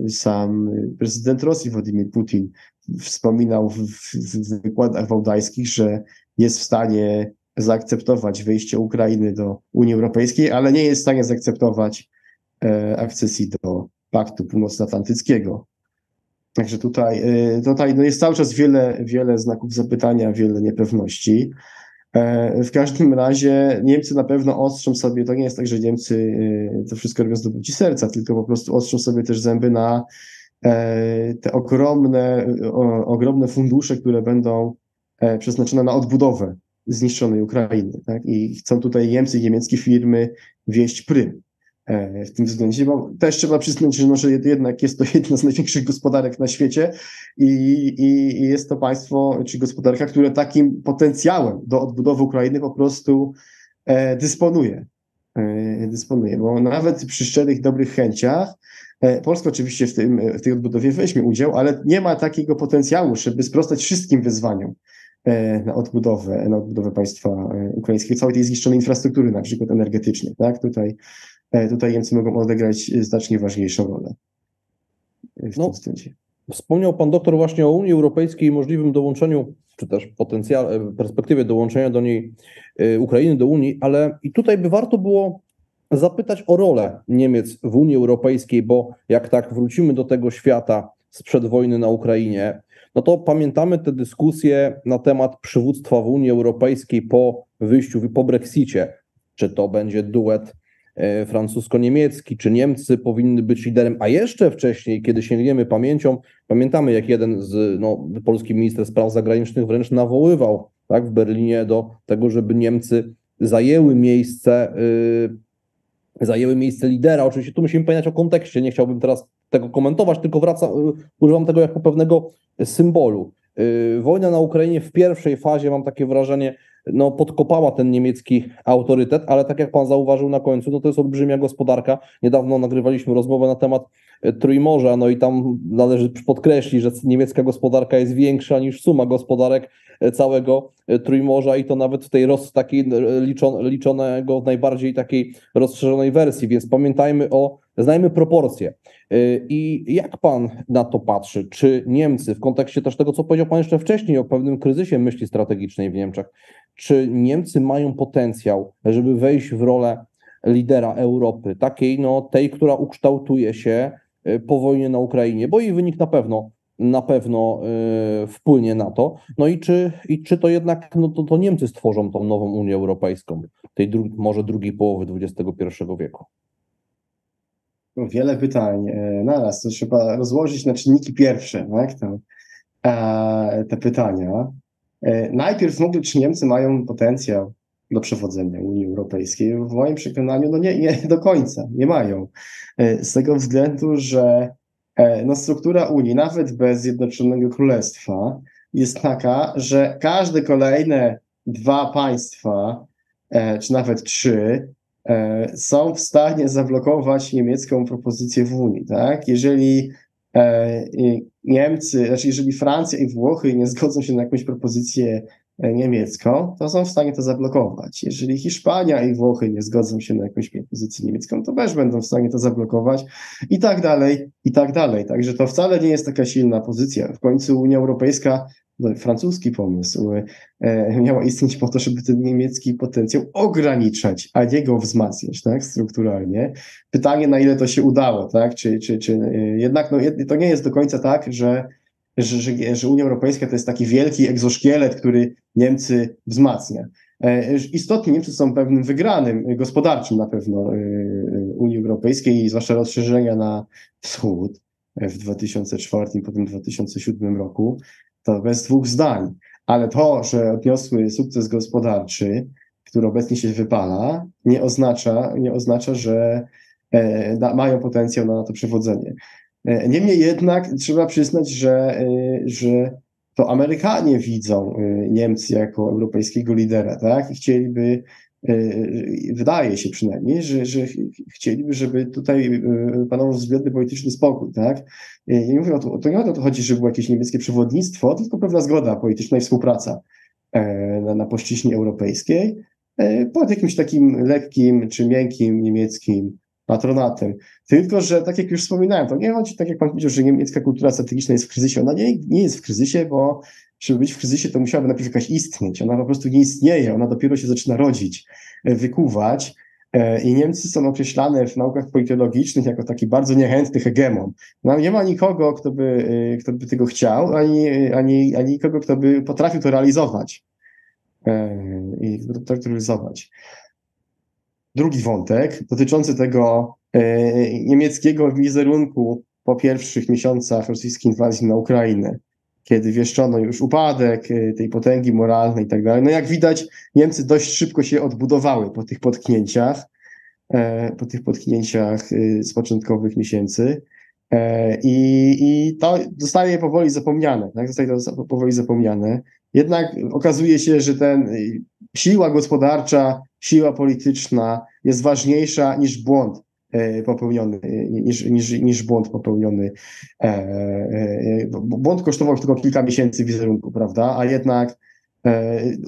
sam prezydent Rosji, Władimir Putin, wspominał w, w wykładach wałdajskich, że jest w stanie zaakceptować wejście Ukrainy do Unii Europejskiej, ale nie jest w stanie zaakceptować e, akcesji do Paktu Północnoatlantyckiego. Także tutaj, e, tutaj no jest cały czas wiele, wiele znaków zapytania, wiele niepewności. E, w każdym razie Niemcy na pewno ostrzą sobie, to nie jest tak, że Niemcy e, to wszystko robią z dobroci serca, tylko po prostu ostrzą sobie też zęby na te ogromne, ogromne fundusze, które będą e, przeznaczone na odbudowę zniszczonej Ukrainy. Tak? I chcą tutaj Niemcy i niemieckie firmy wieść prym e, w tym względzie, bo też trzeba przyznać, że, no, że jednak jest to jedna z największych gospodarek na świecie i, i, i jest to państwo, czy gospodarka, które takim potencjałem do odbudowy Ukrainy po prostu dysponuje. Dysponuje, bo nawet przy szczerych, dobrych chęciach Polska oczywiście w, tym, w tej odbudowie weźmie udział, ale nie ma takiego potencjału, żeby sprostać wszystkim wyzwaniom na odbudowę, na odbudowę państwa ukraińskiego, całej tej zniszczonej infrastruktury, na przykład energetycznej. Tak? Tutaj, tutaj Niemcy mogą odegrać znacznie ważniejszą rolę w no, tym względzie. Wspomniał Pan doktor właśnie o Unii Europejskiej i możliwym dołączeniu, czy też potencjale, perspektywie dołączenia do niej Ukrainy do Unii, ale i tutaj by warto było zapytać o rolę Niemiec w Unii Europejskiej, bo jak tak wrócimy do tego świata sprzed wojny na Ukrainie, no to pamiętamy te dyskusje na temat przywództwa w Unii Europejskiej po wyjściu, po Brexicie. Czy to będzie duet E, francusko-niemiecki, czy Niemcy powinny być liderem, a jeszcze wcześniej, kiedy sięgniemy pamięcią, pamiętamy jak jeden z, no, polski minister spraw zagranicznych wręcz nawoływał tak, w Berlinie do tego, żeby Niemcy zajęły miejsce, yy, zajęły miejsce lidera. Oczywiście tu musimy pamiętać o kontekście, nie chciałbym teraz tego komentować, tylko wracam, yy, używam tego jako pewnego symbolu. Yy, wojna na Ukrainie w pierwszej fazie, mam takie wrażenie, no, podkopała ten niemiecki autorytet, ale tak jak pan zauważył na końcu, no to jest olbrzymia gospodarka. Niedawno nagrywaliśmy rozmowę na temat e, Trójmorza, no i tam należy podkreślić, że niemiecka gospodarka jest większa niż suma gospodarek e, całego e, Trójmorza i to nawet w tej roz, takiej liczon, liczonego w najbardziej takiej rozszerzonej wersji, więc pamiętajmy o, znajmy proporcje. I jak pan na to patrzy? Czy Niemcy, w kontekście też tego, co powiedział pan jeszcze wcześniej o pewnym kryzysie myśli strategicznej w Niemczech, czy Niemcy mają potencjał, żeby wejść w rolę lidera Europy, takiej no, tej, która ukształtuje się y, po wojnie na Ukrainie, bo jej wynik na pewno na pewno y, wpłynie na to. No i czy, i czy to jednak no to, to Niemcy stworzą tą nową Unię Europejską, tej dru może drugiej połowy XXI wieku? No, wiele pytań e, naraz, to trzeba rozłożyć na czynniki pierwsze, tak? To, e, te pytania. E, najpierw mówię, czy Niemcy mają potencjał do przewodzenia Unii Europejskiej. W moim przekonaniu no nie, nie do końca, nie mają. E, z tego względu, że no, struktura Unii, nawet bez Zjednoczonego Królestwa, jest taka, że każde kolejne dwa państwa, czy nawet trzy, są w stanie zablokować niemiecką propozycję w Unii. Tak? Jeżeli E, Niemcy, znaczy jeżeli Francja i Włochy nie zgodzą się na jakąś propozycję e, niemiecką, to są w stanie to zablokować. Jeżeli Hiszpania i Włochy nie zgodzą się na jakąś propozycję niemiecką, to też będą w stanie to zablokować i tak dalej, i tak dalej. Także to wcale nie jest taka silna pozycja. W końcu Unia Europejska no, francuski pomysł e, miała istnieć po to, żeby ten niemiecki potencjał ograniczać, a nie go wzmacniać, tak, strukturalnie. Pytanie, na ile to się udało, tak, czy, czy, czy e, jednak, no, to nie jest do końca tak, że, że, że, że Unia Europejska to jest taki wielki egzoszkielet, który Niemcy wzmacnia. E, istotnie Niemcy są pewnym wygranym gospodarczym na pewno Unii Europejskiej, zwłaszcza rozszerzenia na wschód w 2004, potem 2007 roku to bez dwóch zdań. Ale to, że odniosły sukces gospodarczy, który obecnie się wypala, nie oznacza, nie oznacza że e, mają potencjał na to przewodzenie. E, niemniej jednak trzeba przyznać, że, e, że to Amerykanie widzą e, Niemcy jako europejskiego lidera, tak? I chcieliby wydaje się przynajmniej, że, że chcieliby, żeby tutaj panował względny polityczny spokój, tak? Nie mówię o to, to nie o to chodzi, żeby było jakieś niemieckie przewodnictwo, tylko pewna zgoda polityczna i współpraca na, na płaszczyźnie europejskiej pod jakimś takim lekkim czy miękkim niemieckim patronatem. Tylko, że tak jak już wspominałem, to nie chodzi, tak jak pan powiedział, że niemiecka kultura strategiczna jest w kryzysie. Ona nie, nie jest w kryzysie, bo żeby być w kryzysie, to musiałaby najpierw jakaś istnieć. Ona po prostu nie istnieje, ona dopiero się zaczyna rodzić, e, wykuwać. E, I Niemcy są określane w naukach politologicznych jako taki bardzo niechętny hegemon. No, nie ma nikogo, kto by, e, kto by tego chciał, ani, ani, ani nikogo, kto by potrafił to realizować. I to realizować. Drugi wątek dotyczący tego niemieckiego wizerunku po pierwszych miesiącach rosyjskiej inwazji na Ukrainę kiedy wieszczono już upadek y, tej potęgi moralnej i tak dalej. No jak widać, Niemcy dość szybko się odbudowały po tych potknięciach, e, po tych potknięciach z początkowych miesięcy. E, I, I to zostaje powoli zapomniane, tak? Zostaje to powoli zapomniane. Jednak okazuje się, że ten y, siła gospodarcza, siła polityczna jest ważniejsza niż błąd popełniony, niż, niż, niż błąd popełniony. Błąd kosztował tylko kilka miesięcy wizerunku, prawda? A jednak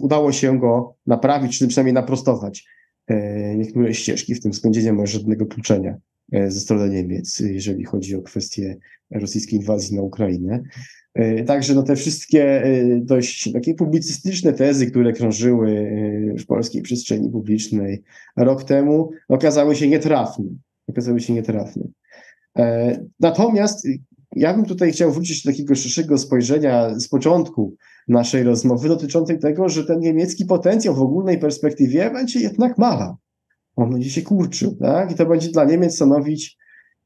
udało się go naprawić, czy przynajmniej naprostować niektóre ścieżki, w tym względzie nie ma żadnego kluczenia ze strony Niemiec, jeżeli chodzi o kwestię rosyjskiej inwazji na Ukrainę. E, także no te wszystkie e, dość takie publicystyczne tezy, które krążyły e, w polskiej przestrzeni publicznej rok temu, okazały się nietrafne. Okazały się nietrafne. Natomiast ja bym tutaj chciał wrócić do takiego szerszego spojrzenia z początku naszej rozmowy dotyczącej tego, że ten niemiecki potencjał w ogólnej perspektywie będzie jednak mala. On będzie się kurczył, tak? I to będzie dla Niemiec stanowić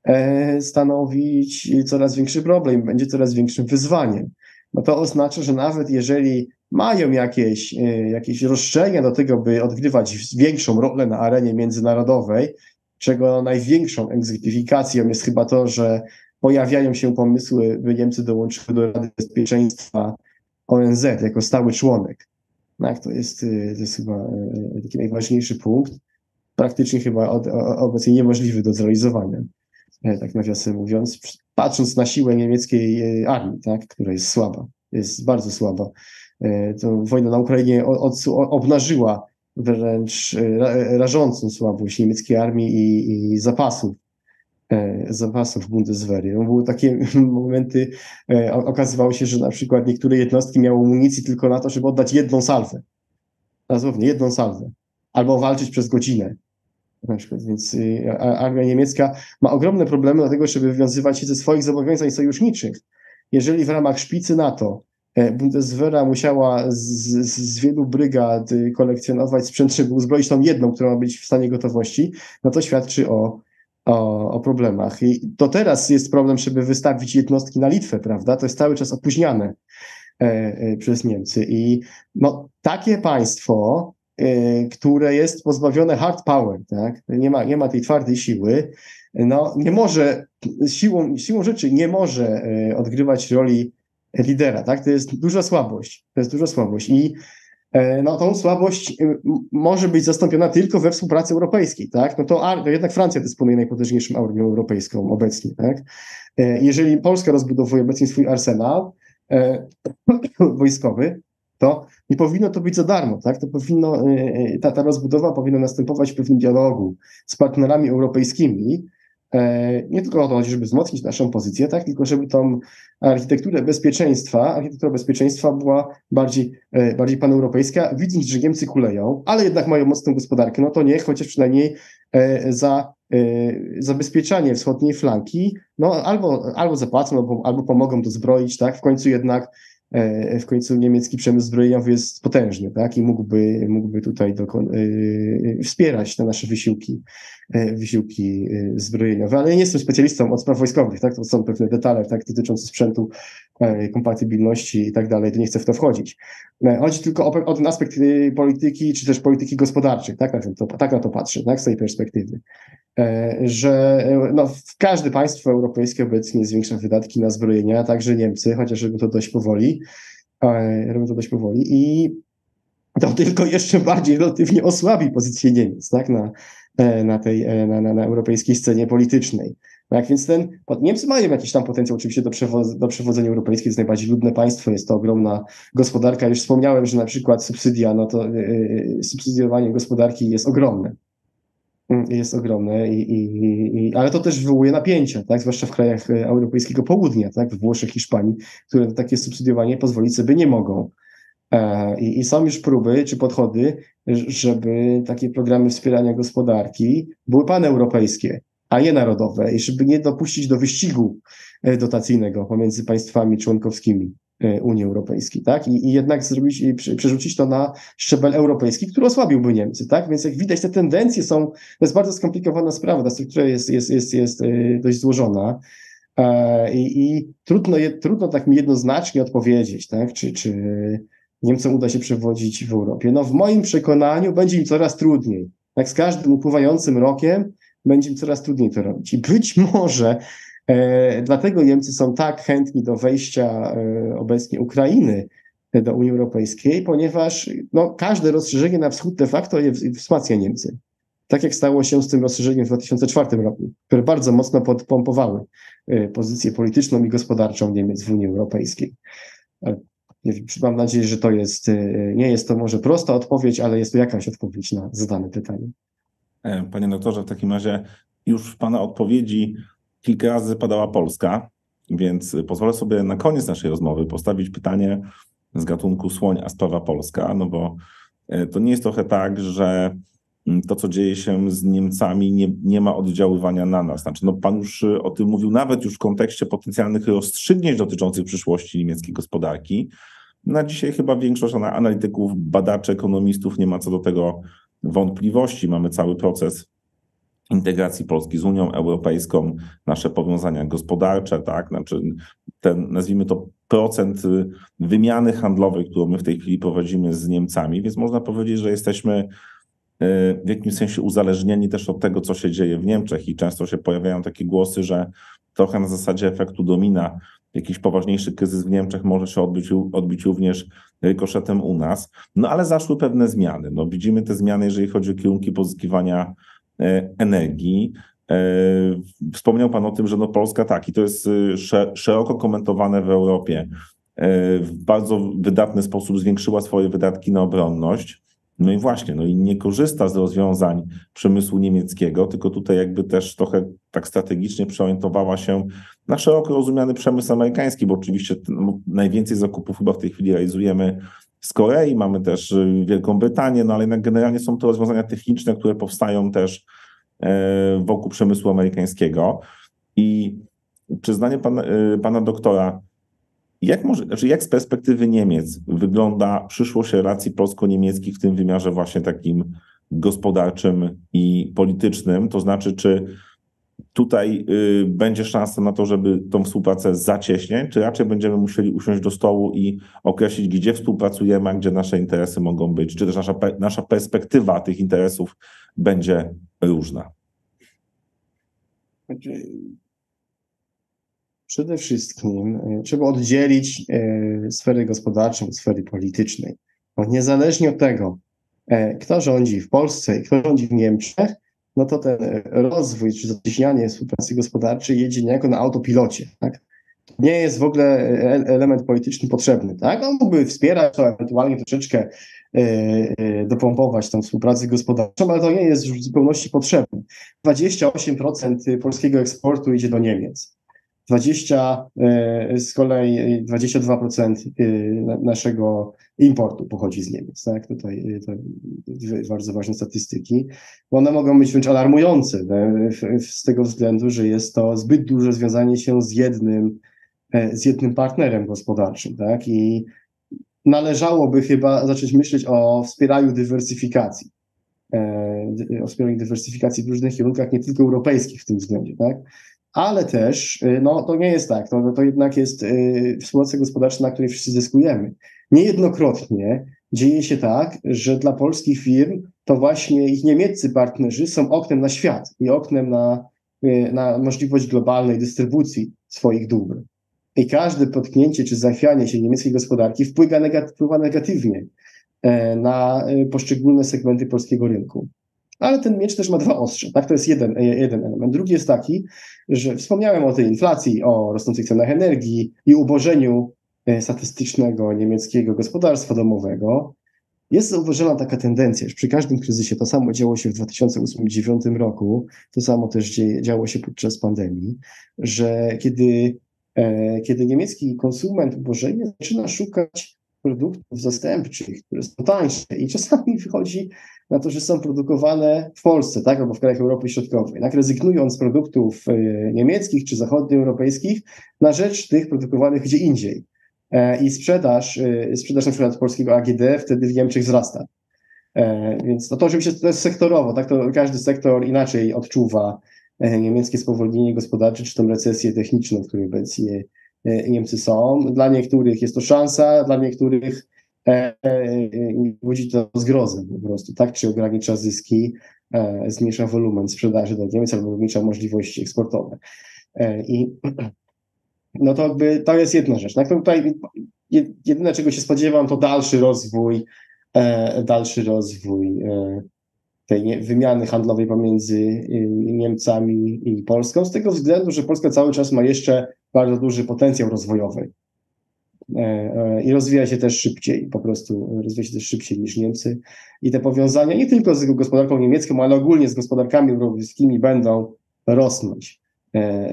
E, stanowić coraz większy problem, będzie coraz większym wyzwaniem. No to oznacza, że nawet jeżeli mają jakieś, e, jakieś roszczenia do tego, by odgrywać większą rolę na arenie międzynarodowej, czego największą egzekwifikacją jest chyba to, że pojawiają się pomysły, by Niemcy dołączyły do Rady Bezpieczeństwa ONZ jako stały członek. Tak, to jest, e, to jest chyba taki najważniejszy punkt, praktycznie chyba obecnie niemożliwy do zrealizowania. E, tak nawiasem mówiąc, patrząc na siłę niemieckiej e, armii, tak, która jest słaba, jest bardzo słaba. E, to wojna na Ukrainie od, obnażyła wręcz rażącą słabość niemieckiej armii i, i zapasów zapasów Bundeswehry. No, były takie momenty, okazywało się, że na przykład niektóre jednostki miały amunicji tylko na to, żeby oddać jedną salwę. Dosłownie jedną salwę. Albo walczyć przez godzinę. Na przykład, więc y, armia niemiecka ma ogromne problemy do tego, żeby wywiązywać się ze swoich zobowiązań sojuszniczych. Jeżeli w ramach szpicy NATO e, Bundeswehra musiała z, z, wielu brygad y, kolekcjonować sprzęt, żeby uzbroić tą jedną, która ma być w stanie gotowości, no to świadczy o, o, o, problemach. I to teraz jest problem, żeby wystawić jednostki na Litwę, prawda? To jest cały czas opóźniane e, e, przez Niemcy. I no, takie państwo które jest pozbawione hard power, tak? nie, ma, nie ma tej twardej siły, no, nie może, siłą, siłą rzeczy nie może y, odgrywać roli lidera, tak? To jest duża słabość, to jest duża słabość i y, no, tą słabość może być zastąpiona tylko we współpracy europejskiej, tak? No to, to jednak Francja dysponuje najpotężniejszą armią europejską obecnie, tak? Jeżeli Polska rozbudowuje obecnie swój arsenał wojskowy, to nie powinno to być za darmo, tak? To powinno, e, e, ta, ta rozbudowa powinna następować w pewnym dialogu z partnerami europejskimi, e, nie tylko o to żeby wzmocnić naszą pozycję, tak, tylko żeby tą architekturę bezpieczeństwa, architektura bezpieczeństwa była bardziej, bardziej paneuropejska, widząc, że Niemcy kuleją, ale jednak mają mocną gospodarkę, no to niech chociaż przynajmniej za zabezpieczanie wschodniej flanki, no albo, albo zapłacą, albo, albo pomogą dozbroić, tak, w końcu jednak w końcu niemiecki przemysł zbrojeniowy jest potężny, tak? I mógłby, mógłby tutaj dokon- e, wspierać te nasze wysiłki, e, wysiłki zbrojeniowe. Ale ja nie jestem specjalistą od spraw wojskowych, tak? To są pewne detale, tak? Dotyczące sprzętu, kompatybilności i tak dalej. To nie chcę w to wchodzić. Chodzi tylko o, o ten aspekt polityki, czy też polityki gospodarczej, tak? Na to, tak na to patrzę, tak? Z tej perspektywy. Że no, każde państwo europejskie obecnie zwiększa wydatki na zbrojenia, także Niemcy, chociaż żeby to dość powoli. E, robią to dość powoli i to tylko jeszcze bardziej relatywnie osłabi pozycję Niemiec tak, na, e, na tej e, na, na, na europejskiej scenie politycznej. Tak więc ten, Niemcy mają jakiś tam potencjał oczywiście do, do przewodzenia europejskiego, jest najbardziej ludne państwo, jest to ogromna gospodarka. Już wspomniałem, że na przykład subsydia, no to yy, subsydiowanie gospodarki jest ogromne. Mm, jest ogromne, i, i, i, ale to też wywołuje napięcia, tak? zwłaszcza w krajach e, europejskiego południa, tak? w Włoszech, Hiszpanii, które takie subsydiowanie pozwolić sobie nie mogą. E, I, I są już próby czy podchody, żeby takie programy wspierania gospodarki były paneuropejskie, a nie narodowe, i żeby nie dopuścić do wyścigu e, dotacyjnego pomiędzy państwami członkowskimi. E, Unii Europejskiej, tak? I, i jednak zrobić, i przerzucić to na szczebel europejski, który osłabiłby Niemcy, tak? Więc jak widać, te tendencje są, to jest bardzo skomplikowana sprawa, ta struktura jest, jest, jest, jest e, dość złożona. I, i trudno, je, trudno tak mi jednoznacznie odpowiedzieć, tak? Czy, czy Niemcom uda się przewodzić w Europie. No w moim przekonaniu będzie im coraz trudniej. Tak z każdym upływającym rokiem będzie im coraz trudniej to robić. I być może E, dlatego Niemcy są tak chętni do wejścia e, obecnie Ukrainy do Unii Europejskiej, ponieważ no, każde rozszerzenie na wschód de facto wzmacnia Niemcy. Tak jak stało się z tym rozszerzeniem w 2004 roku, które bardzo mocno podpompowały pozycję polityczną i gospodarczą Niemiec w Unii Europejskiej. Mam nadzieję, że to jest, nie jest to może prosta odpowiedź, ale jest to jakaś odpowiedź na zadane pytanie. E, panie doktorze, w takim razie już w Pana odpowiedzi kilka razy padała Polska, więc pozwolę sobie na koniec naszej rozmowy postawić pytanie z gatunku słoń, a sprawa Polska, no bo e, to nie jest trochę tak, że mm, to, co dzieje się z Niemcami, nie, nie ma oddziaływania na nas. Znaczy, no, pan już e, o tym mówił, nawet już w kontekście potencjalnych rozstrzygnięć dotyczących przyszłości niemieckiej gospodarki. Na dzisiaj chyba większość analityków, badaczy, ekonomistów nie ma co do tego wątpliwości. Mamy cały proces integracji Polski z Unią Europejską, nasze powiązania gospodarcze, tak, znaczy ten, nazwijmy to procent wymiany handlowej, którą my w tej chwili prowadzimy z Niemcami, więc można powiedzieć, że jesteśmy e, w jakimś sensie uzależnieni też od tego, co się dzieje w Niemczech i często się pojawiają takie głosy, że trochę na zasadzie efektu domina jakiś poważniejszy kryzys w Niemczech może się odbyć, odbić również rykoszetem u nas. No ale zaszły pewne zmiany. No, widzimy te zmiany, jeżeli chodzi o kierunki pozyskiwania e, energii. E, wspomniał Pan o tym, że no Polska tak, i to jest e, szeroko komentowane w Europie, w bardzo wydatny sposób zwiększyła swoje wydatki na obronność. No i właśnie, no i nie korzysta z rozwiązań przemysłu niemieckiego, tylko tutaj jakby też trochę tak strategicznie przeorientowała się na szeroko rozumiany przemysł amerykański, bo oczywiście no, najwięcej zakupów chyba w tej chwili realizujemy z Korei, mamy też y, Wielką Brytanię, no ale jednak generalnie są to rozwiązania techniczne, które powstają też e, wokół przemysłu amerykańskiego. I czy zdanie pana, y, pana doktora, jak, może, znaczy jak z perspektywy Niemiec wygląda przyszłość relacji polsko-niemieckich w tym wymiarze właśnie takim gospodarczym i politycznym? To znaczy, czy tutaj y, będzie szansa na to, żeby tą współpracę zacieśniać, czy raczej będziemy musieli usiąść do stołu i określić, gdzie współpracujemy, a gdzie nasze interesy mogą być, czy też nasza, nasza perspektywa tych interesów będzie różna? Znaczy, przede wszystkim y, trzeba oddzielić y, sfery gospodarczą od sfery politycznej. Niezależnie od tego, kto rządzi w Polsce i kto rządzi w Niemczech, no to ten rozwój czy zacieśnianie współpracy gospodarczej jedzie niejako na autopilocie. Tak? nie jest w ogóle element polityczny potrzebny. Tak? On mógłby wspierać to, ewentualnie troszeczkę e, e, dopompować tą współpracę gospodarczą, ale to nie jest już w zupełności potrzebne. 28% polskiego eksportu idzie do Niemiec. 20 e, z kolei 22% naszego importu pochodzi z Niemiec. Tak? Tutaj y, to bardzo ważne statystyki. One mogą być wręcz alarmujące z tego względu, że jest to zbyt duże związanie się z jednym, e, z jednym partnerem gospodarczym. Tak? I należałoby chyba zacząć myśleć o wspieraniu dywersyfikacji. E, o wspieraniu dywersyfikacji w różnych kierunkach, nie tylko europejskich w tym względzie. Tak? Ale też y, no, to nie jest tak. To, to jednak jest y, współpraca gospodarcza, na której wszyscy zyskujemy. Niejednokrotnie dzieje się tak, że dla polskich firm to właśnie ich niemieccy partnerzy są oknem na świat i oknem na, y, na możliwość globalnej dystrybucji swoich dóbr. I każde potknięcie czy zachwianie się niemieckiej gospodarki wpływa, wpływa negatywnie e, na e, poszczególne segmenty polskiego rynku. Ale ten miecz też ma dwa ostrze, tak? To jest jeden, e, jeden element. Drugi jest taki, że wspomniałem o tej inflacji, o rosnących cenach energii i ubożeniu E, statystycznego niemieckiego gospodarstwa domowego, jest zauważona taka tendencja, że przy każdym kryzysie to samo działo się w 2008-2009 roku, to samo też dzieje, działo się podczas pandemii, że kiedy, e, kiedy niemiecki konsument ubożenie zaczyna szukać produktów zastępczych, które są tańsze i czasami wychodzi na to, że są produkowane w Polsce, tak, albo w krajach Europy Środkowej, tak, rezygnując z produktów e, niemieckich czy zachodnioeuropejskich na rzecz tych produkowanych gdzie indziej. E, i sprzedaż, e, sprzedaż na przykład polskiego AGD wtedy w Niemczech wzrasta. Więc no to oczywiście to jest sektorowo, tak to każdy sektor inaczej odczuwa niemieckie spowolnienie gospodarcze, czy tą recesję techniczną, w której obecnie Niemcy są. Dla niektórych jest to szansa, dla niektórych budzi to zgrozę po prostu, tak? Czy ogranicza zyski, zmniejsza wolumen sprzedaży do Niemiec albo ogranicza możliwości eksportowe. I no to jakby to jest jedna rzecz. Tak? To tutaj jedyne, czego się spodziewam, to dalszy rozwój, e, dalszy rozwój e, tej wymiany handlowej pomiędzy Niemcami i Polską, z tego względu, że Polska cały czas ma jeszcze bardzo duży potencjał rozwojowy i rozwija się też szybciej, po prostu rozwija się też szybciej niż Niemcy. I te powiązania nie tylko z gospodarką niemiecką, ale ogólnie z gospodarkami europejskimi będą rosnąć.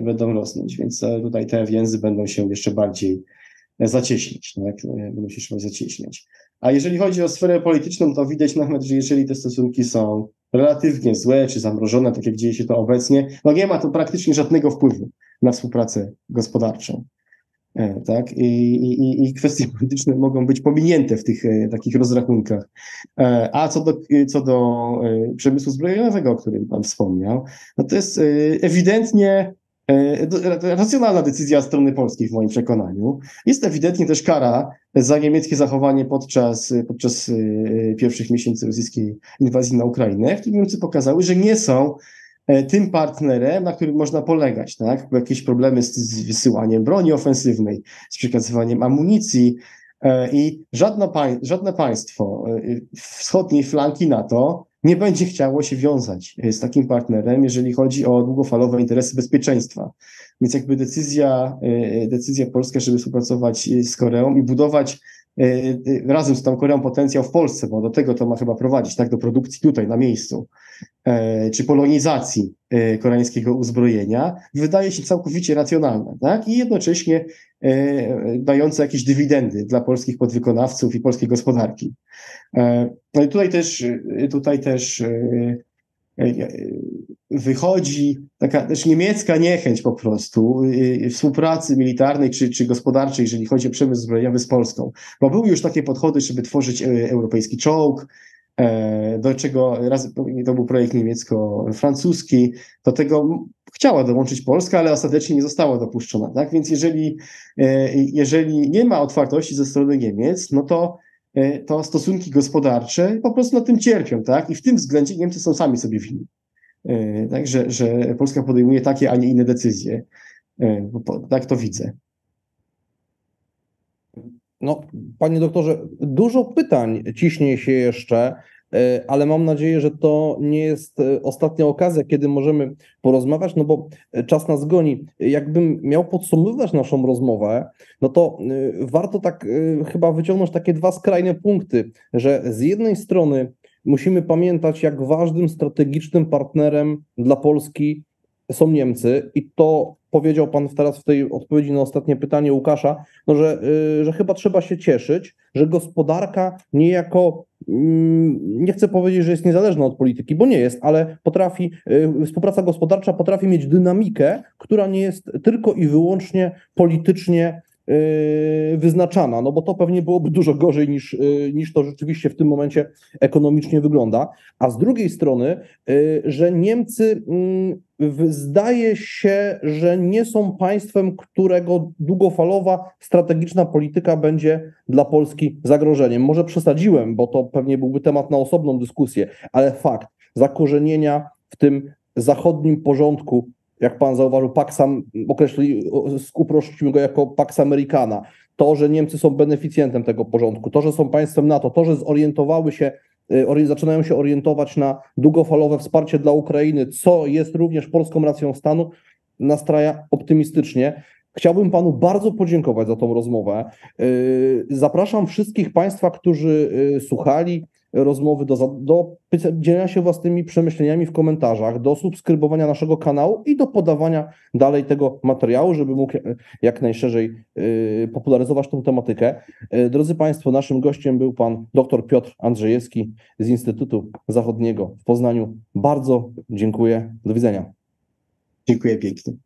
Będą rosnąć, więc tutaj te więzy będą się jeszcze bardziej zacieśniać, tak? będą się trzeba zacieśniać. A jeżeli chodzi o sferę polityczną, to widać nawet, że jeżeli te stosunki są relatywnie złe czy zamrożone, tak jak dzieje się to obecnie, no nie ma to praktycznie żadnego wpływu na współpracę gospodarczą. E, tak? I, i, I kwestie polityczne mogą być pominięte w tych e, takich rozrachunkach. E, a co do, co do przemysłu zbrojeniowego, o którym Pan wspomniał, no to jest ewidentnie racjonalna decyzja strony polskiej w moim przekonaniu. Jest ewidentnie też kara za niemieckie zachowanie podczas, podczas pierwszych miesięcy rosyjskiej inwazji na Ukrainę, w którym Niemcy pokazały, że nie są tym partnerem, na którym można polegać, tak? Jakieś problemy z, z wysyłaniem broni ofensywnej, z przekazywaniem amunicji e, i żadne, pań, żadne państwo e, wschodniej flanki NATO nie będzie chciało się wiązać z takim partnerem, jeżeli chodzi o długofalowe interesy bezpieczeństwa. Więc jakby decyzja, decyzja polska, żeby współpracować z Koreą i budować razem z tą Koreą potencjał w Polsce, bo do tego to ma chyba prowadzić, tak, do produkcji tutaj na miejscu, E, czy polonizacji e, koreańskiego uzbrojenia wydaje się całkowicie racjonalne, tak? I jednocześnie e, dające jakieś dywidendy dla polskich podwykonawców i polskiej gospodarki. No i tutaj też, tutaj też wychodzi taka też niemiecka niechęć po prostu współpracy militarnej czy, czy gospodarczej, jeżeli chodzi o przemysł zbrojeniowy z Polską. Bo były już takie podchody, żeby tworzyć europejski czołg, E, do czego raz to był projekt niemiecko-francuski, do tego chciała dołączyć Polska, ale ostatecznie nie została dopuszczona. Tak? Więc jeżeli, e, jeżeli nie ma otwartości ze strony Niemiec, no to, e, to stosunki gospodarcze po prostu na tym cierpią. Tak? I w tym względzie Niemcy są sami sobie winni. Tak, że, że Polska podejmuje takie, a nie inne decyzje. Tak to widzę. No, panie doktorze, dużo pytań ciśnie się jeszcze, e, ale mam nadzieję, że to nie jest e, ostatnia okazja, kiedy możemy porozmawiać, no bo czas nas goni. Jakbym miał podsumowywać naszą rozmowę, no to e, warto tak chyba wyciągnąć takie dwa skrajne punkty, że z jednej strony musimy pamiętać, jak ważnym strategicznym partnerem dla Polski są Niemcy i to powiedział Pan teraz w tej odpowiedzi na ostatnie pytanie Łukasza, no że, y, że chyba trzeba się cieszyć, że gospodarka niejako, mm, nie chcę powiedzieć, że jest niezależna od polityki, bo nie jest, ale potrafi, y, współpraca gospodarcza potrafi mieć dynamikę, która nie jest tylko i wyłącznie politycznie wyznaczana, no bo to pewnie byłoby dużo gorzej niż, yy, niż to rzeczywiście w tym momencie ekonomicznie wygląda. A z drugiej strony, yy, że Niemcy zdaje się, że nie są państwem, którego długofalowa strategiczna polityka będzie dla Polski zagrożeniem. Może przesadziłem, bo to pewnie byłby temat na osobną dyskusję, ale fakt zakorzenienia w tym zachodnim porządku jak pan zauważył, Pax, określi, uprościmy go jako Pax Americana. To, że Niemcy są beneficjentem tego porządku, to, że są państwem NATO, to, że zorientowały się, y, zaczynają się orientować na długofalowe wsparcie dla Ukrainy, co jest również polską racją stanu, nastraja optymistycznie. Chciałbym panu bardzo podziękować za tą rozmowę. Y, zapraszam wszystkich państwa, którzy y, słuchali, rozmowy, do, do dzielenia się własnymi przemyśleniami w komentarzach, do subskrybowania naszego kanału i do podawania dalej tego materiału, żeby mógł jak najszerzej y, popularyzować tą tematykę. Y, drodzy Państwo, naszym gościem był pan dr Piotr Andrzejewski z Instytutu Zachodniego w Poznaniu. Bardzo dziękuję. Do widzenia. Dziękuję pięknie.